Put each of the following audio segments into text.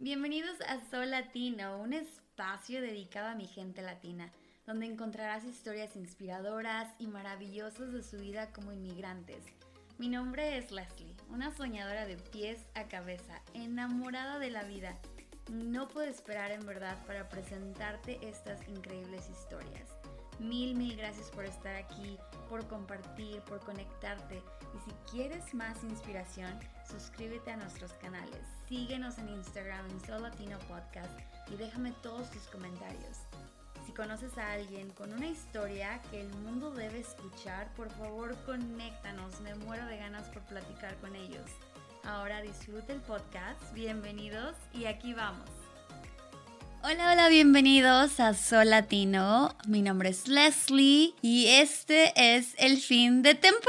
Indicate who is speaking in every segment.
Speaker 1: Bienvenidos a Sol Latino, un espacio dedicado a mi gente latina, donde encontrarás historias inspiradoras y maravillosas de su vida como inmigrantes. Mi nombre es Leslie, una soñadora de pies a cabeza, enamorada de la vida. No puedo esperar en verdad para presentarte estas increíbles historias. Mil, mil gracias por estar aquí, por compartir, por conectarte. Y si quieres más inspiración, suscríbete a nuestros canales. Síguenos en Instagram en Sol Latino Podcast y déjame todos tus comentarios. Si conoces a alguien con una historia que el mundo debe escuchar, por favor conéctanos. Me muero de ganas por platicar con ellos. Ahora disfrute el podcast. Bienvenidos y aquí vamos. Hola, hola, bienvenidos a Sol Latino. Mi nombre es Leslie y este es el fin de temporada.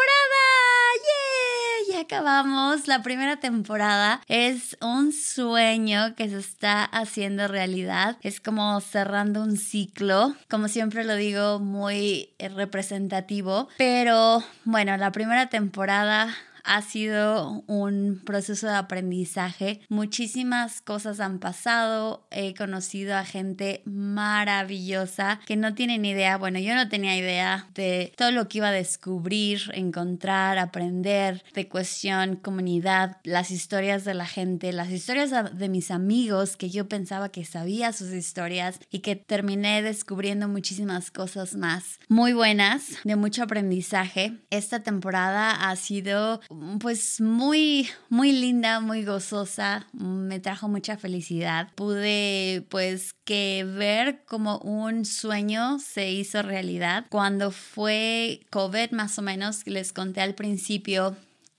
Speaker 1: ¡Yeah! Ya acabamos la primera temporada. Es un sueño que se está haciendo realidad. Es como cerrando un ciclo. Como siempre lo digo, muy representativo. Pero bueno, la primera temporada ha sido un proceso de aprendizaje. Muchísimas cosas han pasado. He conocido a gente maravillosa que no tienen idea. Bueno, yo no tenía idea de todo lo que iba a descubrir, encontrar, aprender de cuestión, comunidad, las historias de la gente, las historias de mis amigos que yo pensaba que sabía sus historias y que terminé descubriendo muchísimas cosas más muy buenas, de mucho aprendizaje. Esta temporada ha sido pues muy, muy linda, muy gozosa, me trajo mucha felicidad. Pude pues que ver como un sueño se hizo realidad. Cuando fue COVID más o menos, les conté al principio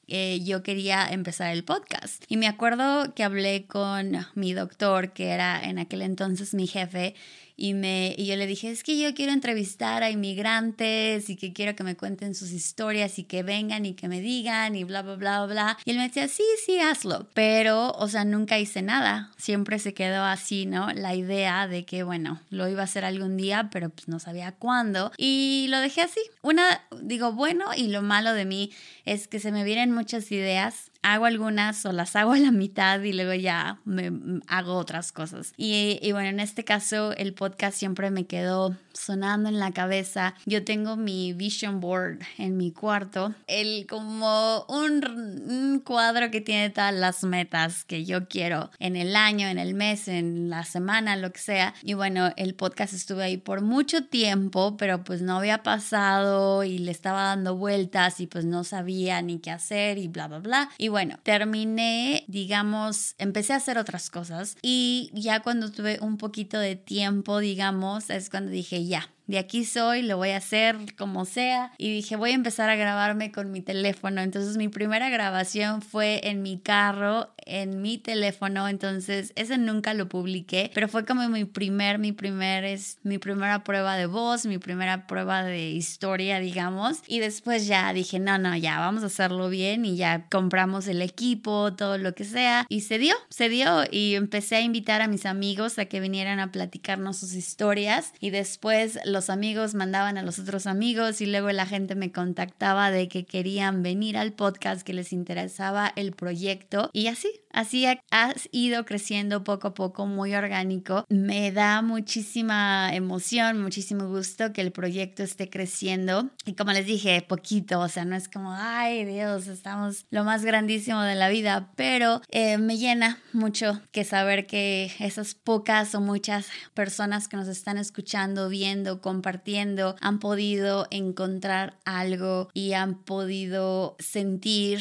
Speaker 1: eh, yo quería empezar el podcast. Y me acuerdo que hablé con mi doctor, que era en aquel entonces mi jefe, y, me, y yo le dije, es que yo quiero entrevistar a inmigrantes y que quiero que me cuenten sus historias y que vengan y que me digan y bla, bla, bla, bla. Y él me decía, sí, sí, hazlo. Pero, o sea, nunca hice nada. Siempre se quedó así, ¿no? La idea de que, bueno, lo iba a hacer algún día, pero pues no sabía cuándo. Y lo dejé así. Una, digo, bueno, y lo malo de mí es que se me vienen muchas ideas hago algunas o las hago a la mitad y luego ya me hago otras cosas. Y, y, bueno, en este caso el podcast siempre me quedó sonando en la cabeza. Yo tengo mi vision board en mi cuarto, el como un, un cuadro que tiene todas las metas que yo quiero en el año, en el mes, en la semana, lo que sea. Y bueno, el podcast estuve ahí por mucho tiempo, pero pues no había pasado y le estaba dando vueltas y pues no sabía ni qué hacer y bla, bla, bla. Y bueno, terminé, digamos, empecé a hacer otras cosas y ya cuando tuve un poquito de tiempo, digamos, es cuando dije, ya, de aquí soy, lo voy a hacer como sea. Y dije, voy a empezar a grabarme con mi teléfono. Entonces mi primera grabación fue en mi carro, en mi teléfono. Entonces ese nunca lo publiqué, pero fue como mi primer, mi primer, es mi primera prueba de voz, mi primera prueba de historia, digamos. Y después ya dije, no, no, ya vamos a hacerlo bien y ya compramos el equipo, todo lo que sea. Y se dio, se dio y empecé a invitar a mis amigos a que vinieran a platicarnos sus historias y después los amigos mandaban a los otros amigos y luego la gente me contactaba de que querían venir al podcast, que les interesaba el proyecto y así, así has ido creciendo poco a poco, muy orgánico. Me da muchísima emoción, muchísimo gusto que el proyecto esté creciendo y como les dije, poquito, o sea, no es como, ay Dios, estamos lo más grandísimo de la vida, pero eh, me llena mucho que saber que esas pocas o muchas personas que nos están escuchando, viendo, compartiendo han podido encontrar algo y han podido sentir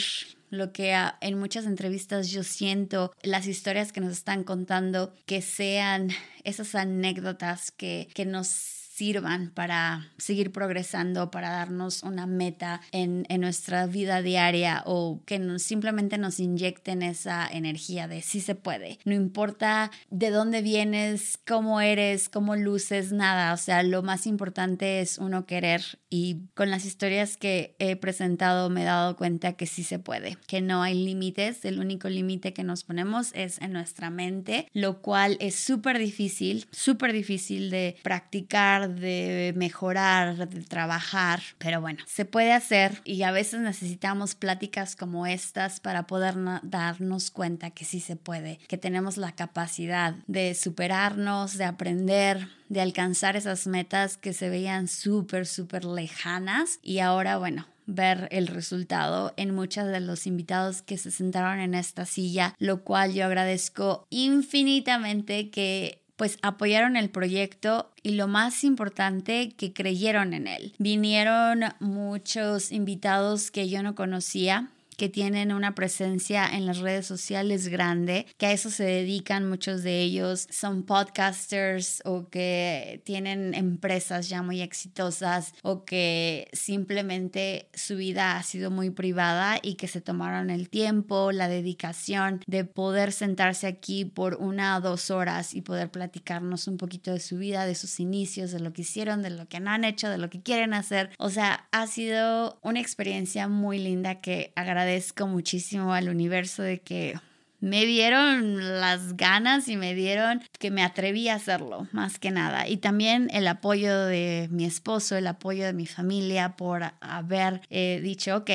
Speaker 1: lo que en muchas entrevistas yo siento, las historias que nos están contando, que sean esas anécdotas que, que nos sirvan para seguir progresando, para darnos una meta en, nuestra vida diaria o que simplemente nos inyecten esa energía de sí se puede. No importa de dónde vienes, cómo eres, cómo luces, nada. O sea, lo más importante es uno querer y con las historias que he presentado me he dado cuenta que sí se puede, que no hay límites. El único límite que nos ponemos es en nuestra mente, lo cual es súper difícil, súper difícil de practicar de mejorar, de trabajar, pero bueno, se puede hacer y a veces necesitamos pláticas como estas para poder darnos cuenta que sí se puede, que tenemos la capacidad de superarnos, de aprender, de alcanzar esas metas que se veían súper, súper lejanas y ahora, bueno, ver el resultado en muchos de los invitados que se sentaron en esta silla, lo cual yo agradezco infinitamente que pues apoyaron el proyecto y lo más importante que creyeron en él. Vinieron muchos invitados que yo no conocía que tienen una presencia en las redes sociales grande, que a eso se dedican muchos de ellos, son podcasters o que tienen empresas ya muy exitosas o que simplemente su vida ha sido muy privada y que se tomaron el tiempo, la dedicación de poder sentarse aquí por una o dos horas y poder platicarnos un poquito de su vida, de sus inicios, de lo que hicieron, de lo que no han hecho, de lo que quieren hacer. O sea, ha sido una experiencia muy linda que agradezco agradezco muchísimo al universo de que me dieron las ganas y me dieron que me atreví a hacerlo, más que nada. Y también el apoyo de mi esposo, el apoyo de mi familia por haber eh, dicho, ok,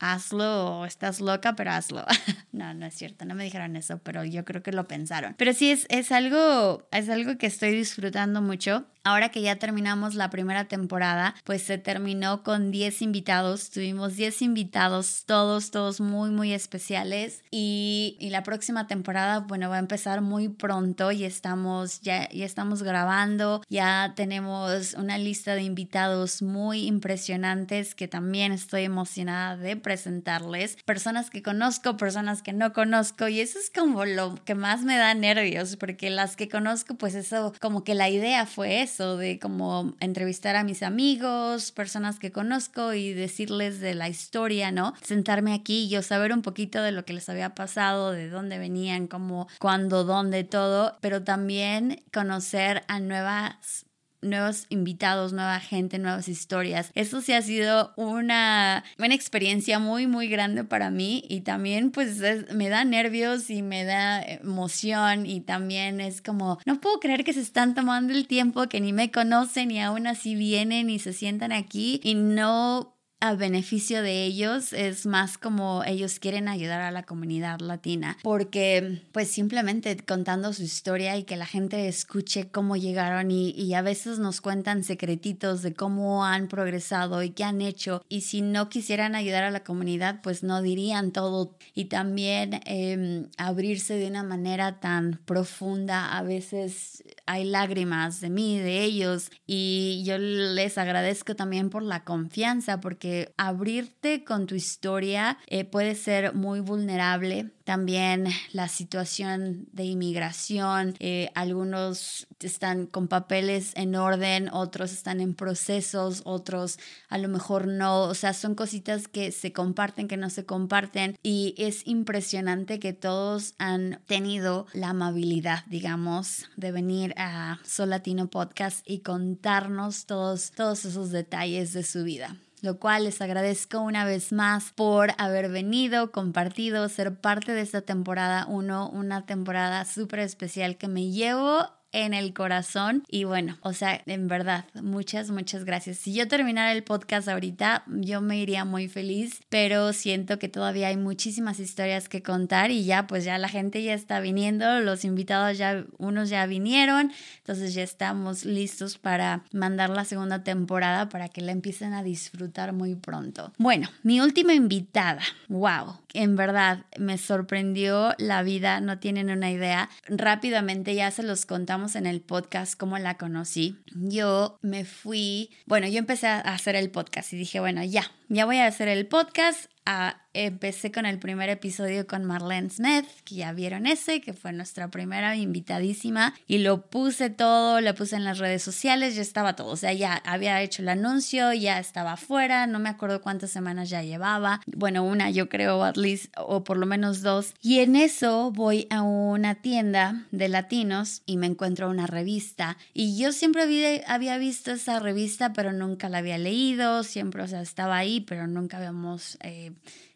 Speaker 1: hazlo estás loca, pero hazlo. no, no es cierto, no me dijeron eso, pero yo creo que lo pensaron. Pero sí, es, es, algo, es algo que estoy disfrutando mucho Ahora que ya terminamos la primera temporada, pues se terminó con 10 invitados. Tuvimos 10 invitados, todos, todos muy, muy especiales. Y, la próxima temporada, bueno, va a empezar muy pronto y estamos, ya, ya estamos grabando. Ya tenemos una lista de invitados muy impresionantes que también estoy emocionada de presentarles. Personas que conozco, personas que no conozco. Y eso es como lo que más me da nervios, porque las que conozco, pues eso, como que la idea fue de como entrevistar a mis amigos, personas que conozco y decirles de la historia, ¿no? Sentarme aquí y yo saber un poquito de lo que les había pasado, de dónde venían, cómo, cuándo, dónde, todo, pero también conocer a nuevas nuevos invitados, nueva gente, nuevas historias. Eso sí ha sido una, una experiencia muy, muy grande para mí y también pues me da nervios y me da emoción y también es como, no puedo creer que se están tomando el tiempo, que ni me conocen y aún así vienen y se sientan aquí y no a beneficio de ellos, es más como ellos quieren ayudar a la comunidad latina, porque pues simplemente contando su historia y que la gente escuche cómo llegaron y, y a veces nos cuentan secretitos de cómo han progresado y qué han hecho y si no quisieran ayudar a la comunidad pues no dirían todo. Y también eh, abrirse de una manera tan profunda a veces hay lágrimas de mí, de ellos y yo les agradezco también por la confianza porque abrirte con tu historia eh, puede ser muy vulnerable. También la situación de inmigración, eh, algunos están con papeles en orden, otros están en procesos, otros a lo mejor no, o sea, son cositas que se comparten, que no se comparten y es impresionante que todos han tenido la amabilidad, digamos, de venir a Solatino Podcast y contarnos todos, todos esos detalles de su vida. Lo cual les agradezco una vez más por haber venido, compartido, ser parte de esta temporada 1, una temporada súper especial que me llevo en el corazón. Y bueno, o sea, en verdad, muchas, muchas gracias. Si yo terminara el podcast ahorita, yo me iría muy feliz, pero siento que todavía hay muchísimas historias que contar y ya, pues ya la gente ya está viniendo, los invitados ya, unos ya vinieron, entonces ya estamos listos para mandar la segunda temporada para que la empiecen a disfrutar muy pronto. Bueno, mi última invitada, wow, en verdad me sorprendió la vida, no tienen una idea. Rápidamente ya se los contamos en el podcast cómo la conocí, yo me fui, bueno, yo empecé a hacer el podcast y dije, bueno, ya, ya voy a hacer el podcast. Ah, empecé con el primer episodio con Marlene Smith, que ya vieron ese, que fue nuestra primera invitadísima, y lo puse todo, lo puse en las redes sociales, ya estaba todo, o sea, ya había hecho el anuncio, ya estaba afuera, no me acuerdo cuántas semanas ya llevaba, bueno, una yo creo, at least, o por lo menos dos, y en eso voy a una tienda de latinos y me encuentro una revista, y yo siempre había, había visto esa revista, pero nunca la había leído, siempre, o sea, estaba ahí pero nunca habíamos eh,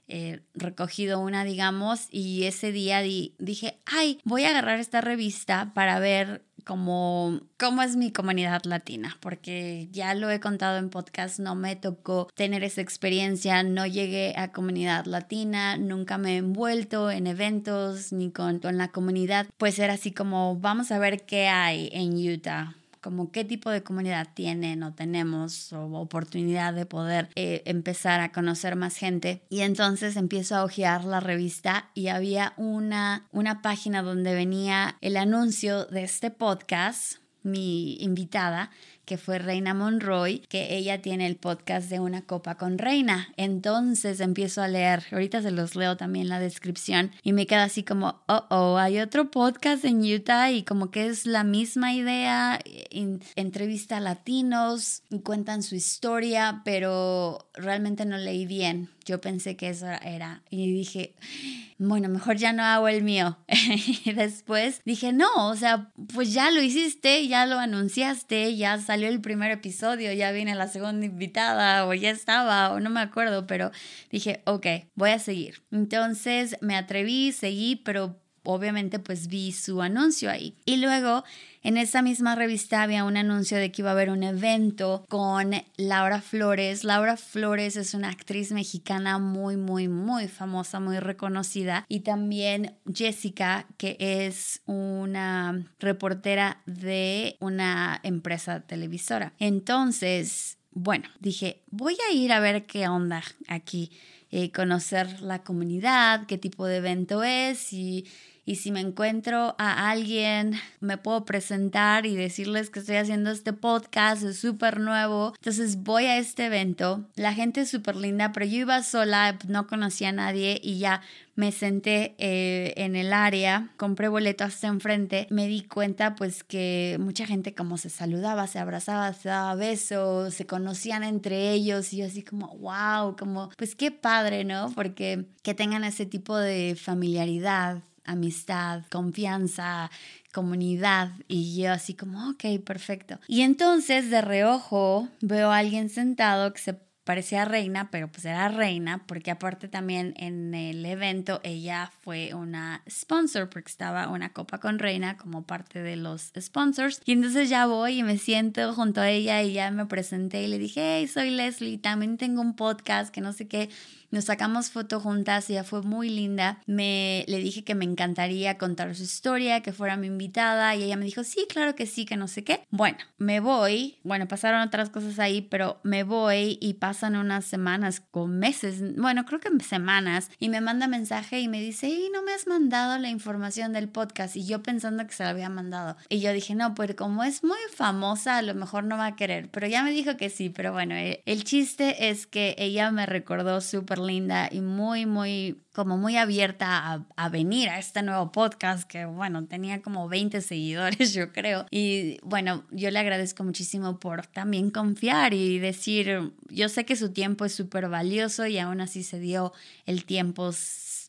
Speaker 1: eh, recogido una, digamos, y ese día dije, ay, voy a agarrar esta revista para ver cómo es mi comunidad latina, porque ya lo he contado en podcast, no me tocó tener esa experiencia, no llegué a comunidad latina, nunca me he envuelto en eventos ni con, con la comunidad, pues era así como vamos a ver qué hay en Utah como qué tipo de comunidad tienen o tenemos o oportunidad de poder eh, empezar a conocer más gente. Y entonces empiezo a hojear la revista y había una, una página donde venía el anuncio de este podcast, mi invitada, que fue Reina Monroy, que ella tiene el podcast de Una Copa con Reina. Entonces empiezo a leer, ahorita se los leo también la descripción y me queda así como, oh, oh, hay otro podcast en Utah y como que es la misma idea, entrevista a latinos y cuentan su historia, pero realmente no leí bien. Yo pensé que eso era y dije, bueno, mejor ya no hago el mío. y después dije, no, o sea, pues ya lo hiciste, ya lo anunciaste, ya salió el primer episodio, ya viene la segunda invitada o ya estaba o no me acuerdo, pero dije, ok, voy a seguir. Entonces me atreví, seguí, pero obviamente pues vi su anuncio ahí. Y luego en esa misma revista había un anuncio de que iba a haber un evento con Laura Flores. Laura Flores es una actriz mexicana muy, muy, muy famosa, muy reconocida. Y también Jessica, que es una reportera de una empresa televisora. Entonces, bueno, dije, voy a ir a ver qué onda aquí, eh, conocer la comunidad, qué tipo de evento es y y si me encuentro a alguien, me puedo presentar y decirles que estoy haciendo este podcast, es súper nuevo. Entonces voy a este evento, la gente es súper linda, pero yo iba sola, no conocía a nadie y ya me senté eh, en el área, compré boleto hasta enfrente, me di cuenta pues que mucha gente como se saludaba, se abrazaba, se daba besos, se conocían entre ellos y yo así como, wow, como pues qué padre, ¿no? Porque que tengan ese tipo de familiaridad amistad, confianza, comunidad y yo así como, ok, perfecto. Y entonces de reojo veo a alguien sentado que se parecía reina, pero pues era reina, porque aparte también en el evento ella fue una sponsor, porque estaba una copa con reina como parte de los sponsors. Y entonces ya voy y me siento junto a ella y ya me presenté y le dije, hey, soy Leslie, también tengo un podcast que no sé qué. Nos sacamos foto juntas, ella fue muy linda. Me le dije que me encantaría contar su historia, que fuera mi invitada y ella me dijo, "Sí, claro que sí, que no sé qué." Bueno, me voy. Bueno, pasaron otras cosas ahí, pero me voy y pasan unas semanas con meses, bueno, creo que semanas y me manda mensaje y me dice, "Y no me has mandado la información del podcast." Y yo pensando que se la había mandado. Y yo dije, "No, pues como es muy famosa, a lo mejor no va a querer." Pero ya me dijo que sí, pero bueno, el, el chiste es que ella me recordó súper linda y muy, muy, como muy abierta a, venir a este nuevo podcast que, bueno, tenía como 20 seguidores, yo creo. Y bueno, yo le agradezco muchísimo por también confiar y decir, yo sé que su tiempo es súper valioso y aún así se dio el tiempo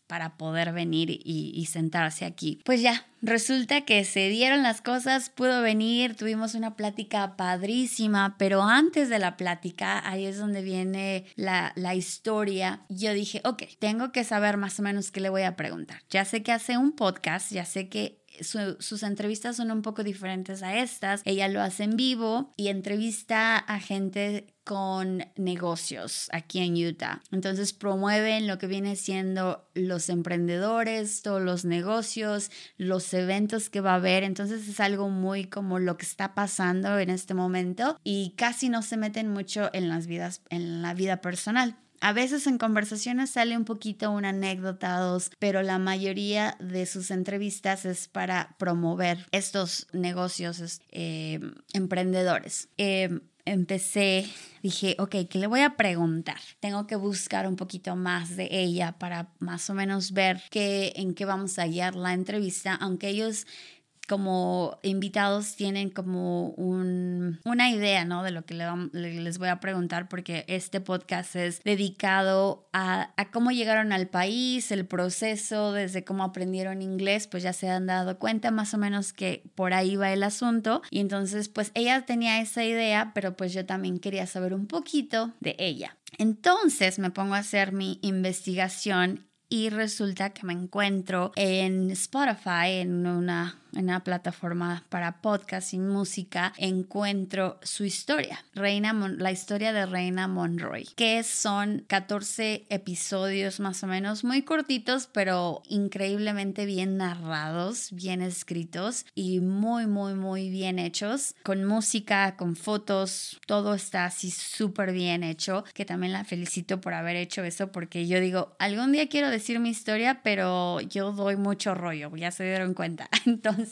Speaker 1: para poder venir y, sentarse aquí. Pues ya, resulta que se dieron las cosas, pudo venir, tuvimos una plática padrísima, pero antes de la plática, ahí es donde viene la, la historia. Yo dije, ok, tengo que saber más o menos qué le voy a preguntar. Ya sé que hace un podcast, ya sé que sus entrevistas son un poco diferentes a estas. Ella lo hace en vivo y entrevista a gente con negocios aquí en Utah. Entonces promueven lo que viene siendo los emprendedores, todos los negocios, los eventos que va a haber. Entonces es algo muy como lo que está pasando en este momento y casi no se meten mucho en las vidas, en la vida personal. A veces en conversaciones sale un poquito una anécdota dos, pero la mayoría de sus entrevistas es para promover estos negocios eh, emprendedores. Eh, empecé, dije, ok, ¿qué le voy a preguntar? Tengo que buscar un poquito más de ella para más o menos ver qué, en qué vamos a guiar la entrevista, aunque ellos como invitados tienen como un, una idea, ¿no? De lo que les voy a preguntar, porque este podcast es dedicado a, cómo llegaron al país, el proceso, desde cómo aprendieron inglés, pues ya se han dado cuenta más o menos que por ahí va el asunto. Y entonces, pues ella tenía esa idea, pero pues yo también quería saber un poquito de ella. Entonces me pongo a hacer mi investigación y resulta que me encuentro en Spotify, en una en una plataforma para podcast y música, encuentro su historia, Reina la historia de Reina Monroy, que son 14 episodios más o menos, muy cortitos, pero increíblemente bien narrados, bien escritos y muy, muy, muy bien hechos, con música, con fotos, todo está así súper bien hecho, que también la felicito por haber hecho eso, porque yo digo, algún día quiero decir mi historia, pero yo doy mucho rollo, ya se dieron cuenta. Entonces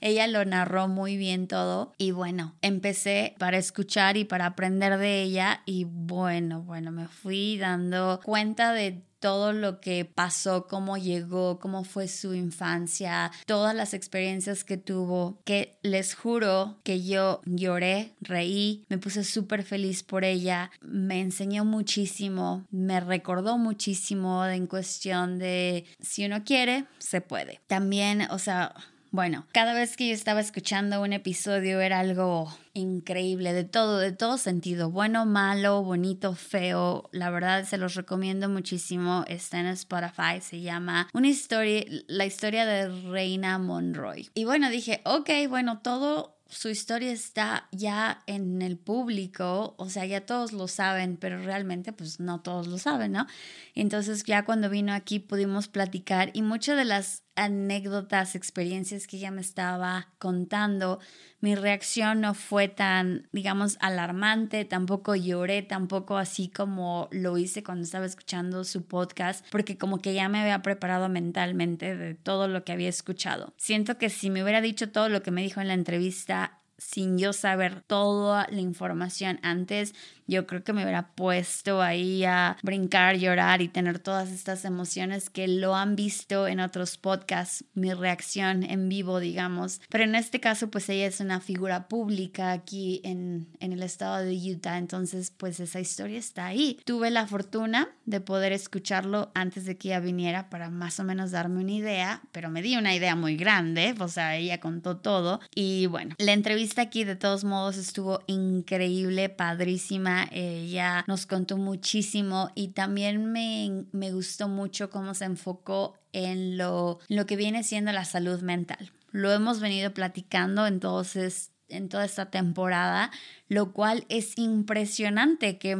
Speaker 1: ella lo narró muy bien todo y bueno, empecé para escuchar y para aprender de ella y bueno, bueno, me fui dando cuenta de todo lo que pasó, cómo llegó, cómo fue su infancia, todas las experiencias que tuvo, que les juro que yo lloré, reí, me puse súper feliz por ella, me enseñó muchísimo, me recordó muchísimo en cuestión de si uno quiere, se puede. También, o sea, bueno, cada vez que yo estaba escuchando un episodio era algo increíble, de todo, de todo sentido, bueno, malo, bonito, feo. La verdad se los recomiendo muchísimo. Está en Spotify, se llama Una historia, la historia de Reina Monroy. Y bueno, dije, ok, bueno, todo su historia está ya en el público, o sea, ya todos lo saben, pero realmente pues no todos lo saben, ¿no? Entonces ya cuando vino aquí pudimos platicar y muchas de las anécdotas, experiencias que ella me estaba contando, mi reacción no fue tan, digamos, alarmante, tampoco lloré, tampoco así como lo hice cuando estaba escuchando su podcast, porque como que ya me había preparado mentalmente de todo lo que había escuchado. Siento que si me hubiera dicho todo lo que me dijo en la entrevista sin yo saber toda la información antes, yo creo que me hubiera puesto ahí a brincar, llorar y tener todas estas emociones que lo han visto en otros podcasts, mi reacción en vivo, digamos. Pero en este caso, pues ella es una figura pública aquí en, en el estado de Utah, entonces pues esa historia está ahí. Tuve la fortuna de poder escucharlo antes de que ella viniera para más o menos darme una idea, pero me di una idea muy grande, o sea, ella contó todo y bueno, la entrevista aquí de todos modos estuvo increíble, padrísima ella nos contó muchísimo y también me, me gustó mucho cómo se enfocó en lo, lo que viene siendo la salud mental. Lo hemos venido platicando entonces en toda esta temporada, lo cual es impresionante que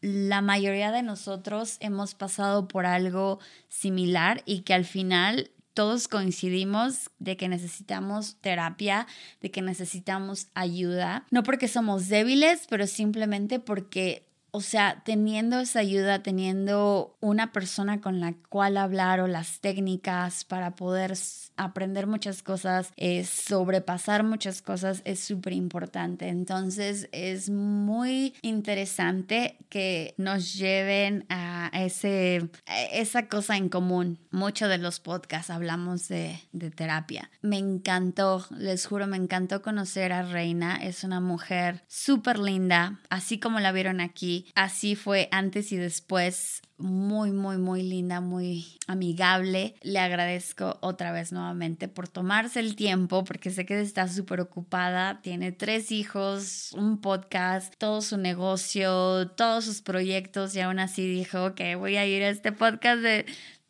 Speaker 1: la mayoría de nosotros hemos pasado por algo similar y que al final todos coincidimos de que necesitamos terapia, de que necesitamos ayuda, no porque somos débiles, pero simplemente porque o sea, teniendo esa ayuda, teniendo una persona con la cual hablar o las técnicas para poder aprender muchas cosas, eh, sobrepasar muchas cosas es súper importante. Entonces es muy interesante que nos lleven a, ese, esa cosa en común. Muchos de los podcasts hablamos de, de terapia. Me encantó, les juro, me encantó conocer a Reina. Es una mujer súper linda, así como la vieron aquí Así fue antes y después, muy, muy, muy linda, muy amigable. Le agradezco otra vez nuevamente por tomarse el tiempo, porque sé que está súper ocupada. Tiene tres hijos, un podcast, todo su negocio, todos sus proyectos y aún así dijo que voy a ir a este podcast de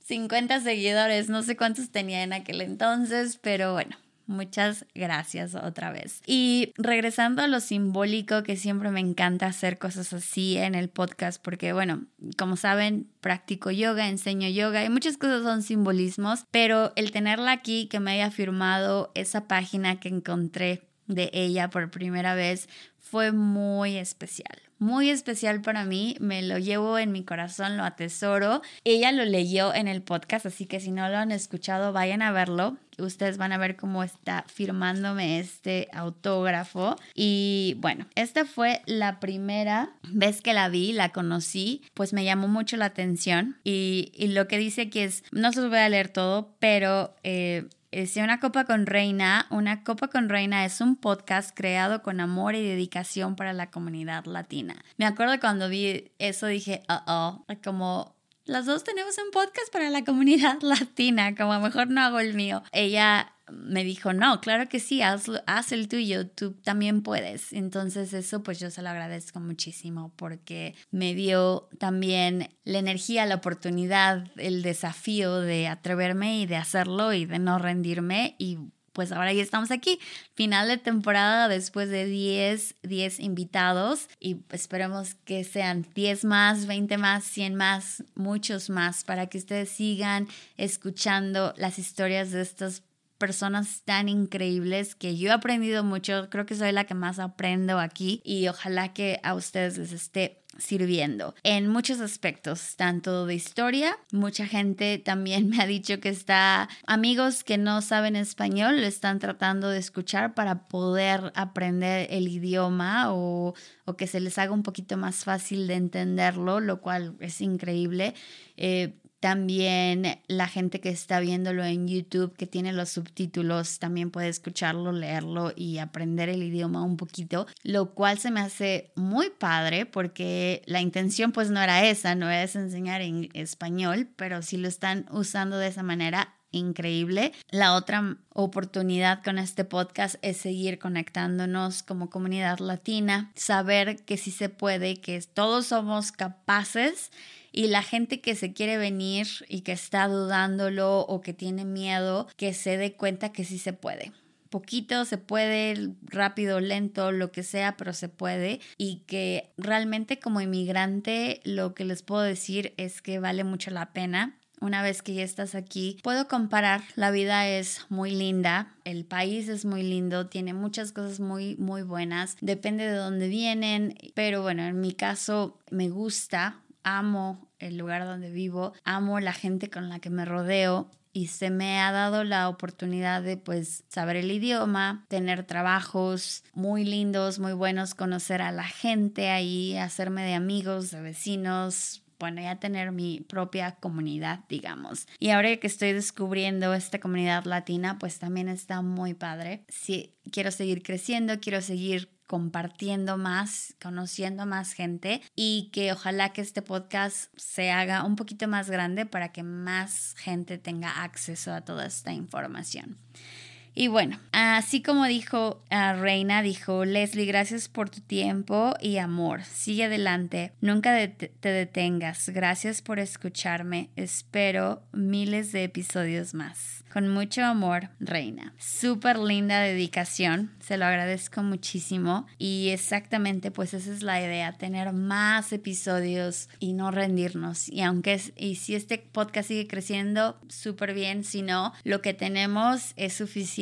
Speaker 1: 50 seguidores. No sé cuántos tenía en aquel entonces, pero bueno Muchas gracias otra vez. Y regresando a lo simbólico, que siempre me encanta hacer cosas así en el podcast, porque bueno, como saben, practico yoga, enseño yoga y muchas cosas son simbolismos, pero el tenerla aquí, que me haya firmado esa página que encontré de ella por primera vez, fue muy especial muy especial para mí, me lo llevo en mi corazón, lo atesoro. Ella lo leyó en el podcast, así que si no lo han escuchado, vayan a verlo. Ustedes van a ver cómo está firmándome este autógrafo. Y bueno, esta fue la primera vez que la vi, la conocí, pues me llamó mucho la atención. Y, lo que dice aquí es, no se los voy a leer todo, pero... Eh, es Una Copa con Reina. Una Copa con Reina es un podcast creado con amor y dedicación para la comunidad latina. Me acuerdo cuando vi eso dije, oh, oh, como las dos tenemos un podcast para la comunidad latina, como mejor no hago el mío. Ella me dijo, no, claro que sí, haz, haz, el tuyo, tú también puedes. Entonces eso pues yo se lo agradezco muchísimo porque me dio también la energía, la oportunidad, el desafío de atreverme y de hacerlo y de no rendirme y pues ahora ya estamos aquí, final de temporada después de 10, 10 invitados y esperemos que sean 10 más, 20 más, 100 más, muchos más para que ustedes sigan escuchando las historias de estas personas tan increíbles que yo he aprendido mucho, creo que soy la que más aprendo aquí y ojalá que a ustedes les esté sirviendo en muchos aspectos, tanto de historia, mucha gente también me ha dicho que está, amigos que no saben español, lo están tratando de escuchar para poder aprender el idioma o, o que se les haga un poquito más fácil de entenderlo, lo cual es increíble. Eh, también la gente que está viéndolo en YouTube, que tiene los subtítulos, también puede escucharlo, leerlo y aprender el idioma un poquito, lo cual se me hace muy padre porque la intención pues no era esa, no es enseñar en español, pero si lo están usando de esa manera, increíble. La otra oportunidad con este podcast es seguir conectándonos como comunidad latina, saber que sí se puede, que todos somos capaces y la gente que se quiere venir y que está dudándolo o que tiene miedo, que se dé cuenta que sí se puede poquito, se puede, rápido, lento, lo que sea, pero se puede. Y que realmente como inmigrante lo que les puedo decir es que vale mucho la pena. Una vez que ya estás aquí, puedo comparar, la vida es muy linda, el país es muy lindo, tiene muchas cosas muy, muy buenas, depende de dónde vienen, pero bueno, en mi caso me gusta, amo el lugar donde vivo, amo la gente con la que me rodeo y se me ha dado la oportunidad de pues saber el idioma, tener trabajos muy lindos, muy buenos, conocer a la gente ahí, hacerme de amigos, de vecinos, bueno, ya tener mi propia comunidad, digamos. Y ahora que estoy descubriendo esta comunidad latina, pues también está muy padre. Sí, quiero seguir creciendo, quiero seguir compartiendo más, conociendo más gente y que ojalá que este podcast se haga un poquito más grande para que más gente tenga acceso a toda esta información. Y bueno, así como dijo uh, Reina, dijo Leslie, gracias por tu tiempo y amor. Sigue adelante, nunca te detengas. Gracias por escucharme. Espero miles de episodios más. Con mucho amor, Reina. Súper linda dedicación, se lo agradezco muchísimo. Y exactamente, pues esa es la idea, tener más episodios y no rendirnos. Y aunque es, y si este podcast sigue creciendo, súper bien. Si no, lo que tenemos es suficiente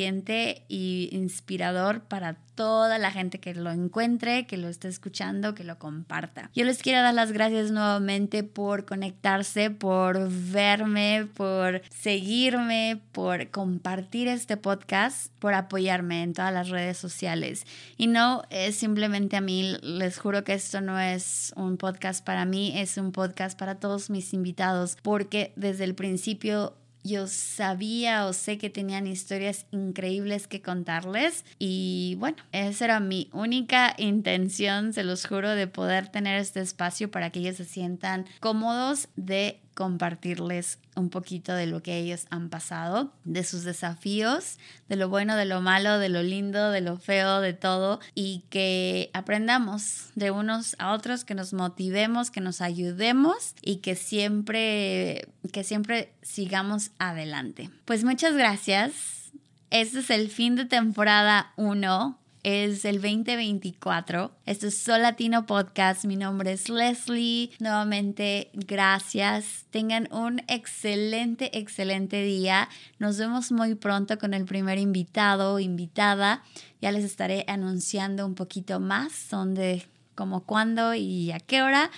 Speaker 1: y inspirador para toda la gente que lo encuentre, que lo esté escuchando, que lo comparta. Yo les quiero dar las gracias nuevamente por conectarse, por verme, por seguirme, por compartir este podcast, por apoyarme en todas las redes sociales. Y no es simplemente a mí, les juro que esto no es un podcast para mí, es un podcast para todos mis invitados, porque desde el principio yo sabía o sé que tenían historias increíbles que contarles y bueno, esa era mi única intención, se los juro, de poder tener este espacio para que ellos se sientan cómodos de compartirles un poquito de lo que ellos han pasado, de sus desafíos, de lo bueno, de lo malo, de lo lindo, de lo feo, de todo, y que aprendamos de unos a otros, que nos motivemos, que nos ayudemos y que siempre, que siempre sigamos adelante. Pues muchas gracias. Este es el fin de temporada 1 es el 2024. Esto es Sol Latino Podcast. Mi nombre es Leslie. Nuevamente, gracias. Tengan un excelente, excelente día. Nos vemos muy pronto con el primer invitado o invitada. Ya les estaré anunciando un poquito más, dónde, cómo, cuándo y a qué hora.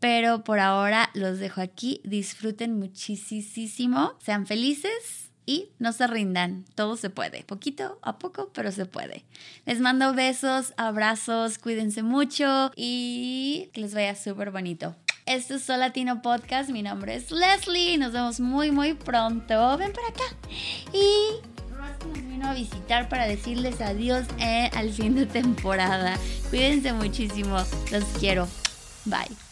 Speaker 1: Pero por ahora los dejo aquí. Disfruten muchísimo. Sean felices y no se rindan, todo se puede, poquito a poco, pero se puede. Les mando besos, abrazos, cuídense mucho y que les vaya súper bonito. Esto es Latino Podcast, mi nombre es Leslie, nos vemos muy muy pronto, ven para acá y nos vino a visitar para decirles adiós eh, al fin de temporada. Cuídense muchísimo, los quiero, bye.